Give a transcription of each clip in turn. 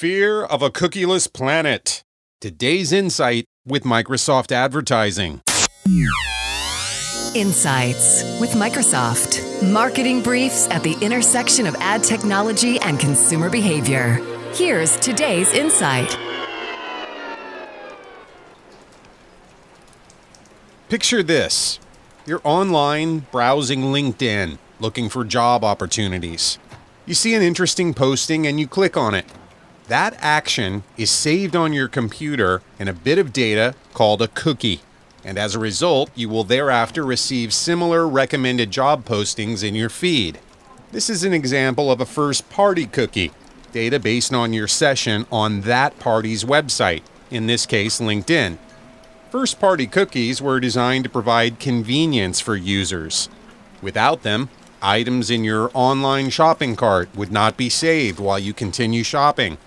fear of a cookieless planet. Today's insight with Microsoft Advertising. Insights with Microsoft. Marketing briefs at the intersection of ad technology and consumer behavior. Here's today's insight. Picture this you're online browsing LinkedIn looking for job opportunities. You see an interesting posting and you click on it. That action is saved on your computer in a bit of data called a cookie. And as a result, you will thereafter receive similar recommended job postings in your feed. This is an example of a first party cookie, data based on your session on that party's website, in this case, LinkedIn. First party cookies were designed to provide convenience for users. Without them, items in your online shopping cart would not be saved while you continue shopping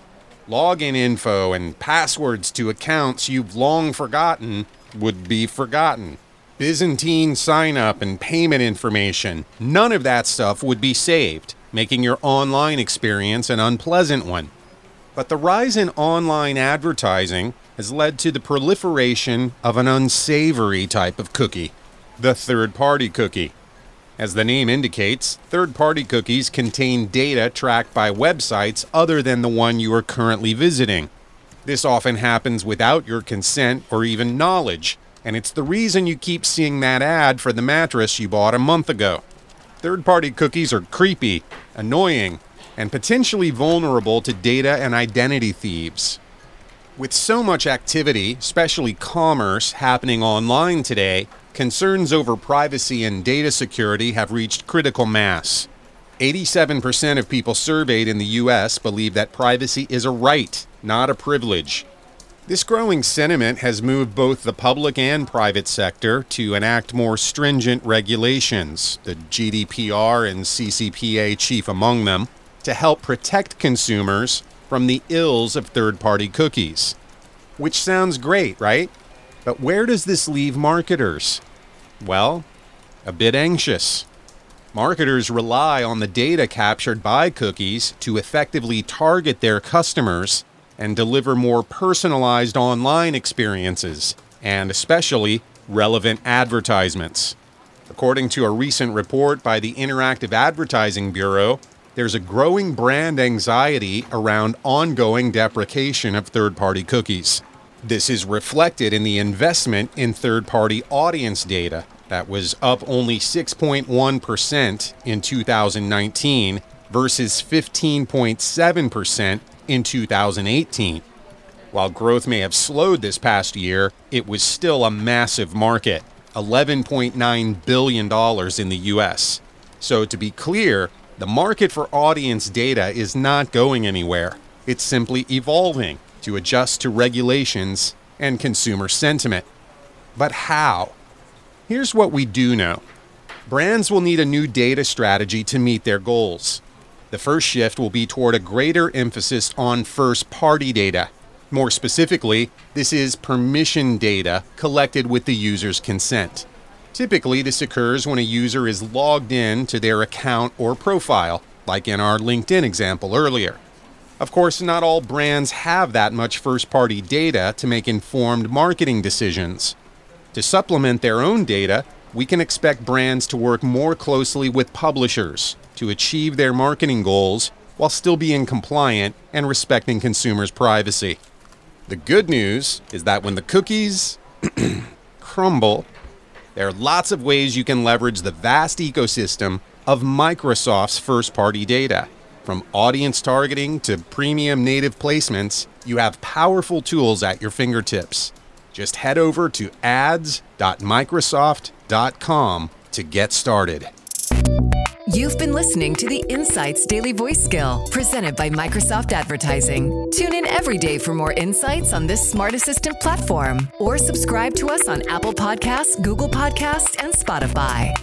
login info and passwords to accounts you've long forgotten would be forgotten. Byzantine sign up and payment information, none of that stuff would be saved, making your online experience an unpleasant one. But the rise in online advertising has led to the proliferation of an unsavory type of cookie the third party cookie. As the name indicates, third party cookies contain data tracked by websites other than the one you are currently visiting. This often happens without your consent or even knowledge, and it's the reason you keep seeing that ad for the mattress you bought a month ago. Third party cookies are creepy, annoying, and potentially vulnerable to data and identity thieves. With so much activity, especially commerce, happening online today, concerns over privacy and data security have reached critical mass. 87% of people surveyed in the US believe that privacy is a right, not a privilege. This growing sentiment has moved both the public and private sector to enact more stringent regulations, the GDPR and CCPA chief among them, to help protect consumers from the ills of third party cookies. Which sounds great, right? But where does this leave marketers? Well, a bit anxious. Marketers rely on the data captured by cookies to effectively target their customers and deliver more personalized online experiences, and especially relevant advertisements. According to a recent report by the Interactive Advertising Bureau, there's a growing brand anxiety around ongoing deprecation of third party cookies. This is reflected in the investment in third party audience data that was up only 6.1% in 2019 versus 15.7% in 2018. While growth may have slowed this past year, it was still a massive market $11.9 billion in the US. So, to be clear, the market for audience data is not going anywhere. It's simply evolving to adjust to regulations and consumer sentiment. But how? Here's what we do know brands will need a new data strategy to meet their goals. The first shift will be toward a greater emphasis on first party data. More specifically, this is permission data collected with the user's consent. Typically, this occurs when a user is logged in to their account or profile, like in our LinkedIn example earlier. Of course, not all brands have that much first party data to make informed marketing decisions. To supplement their own data, we can expect brands to work more closely with publishers to achieve their marketing goals while still being compliant and respecting consumers' privacy. The good news is that when the cookies crumble, there are lots of ways you can leverage the vast ecosystem of Microsoft's first party data. From audience targeting to premium native placements, you have powerful tools at your fingertips. Just head over to ads.microsoft.com to get started. You've been listening to the Insights Daily Voice Skill presented by Microsoft Advertising. Tune in every day for more insights on this smart assistant platform or subscribe to us on Apple Podcasts, Google Podcasts, and Spotify.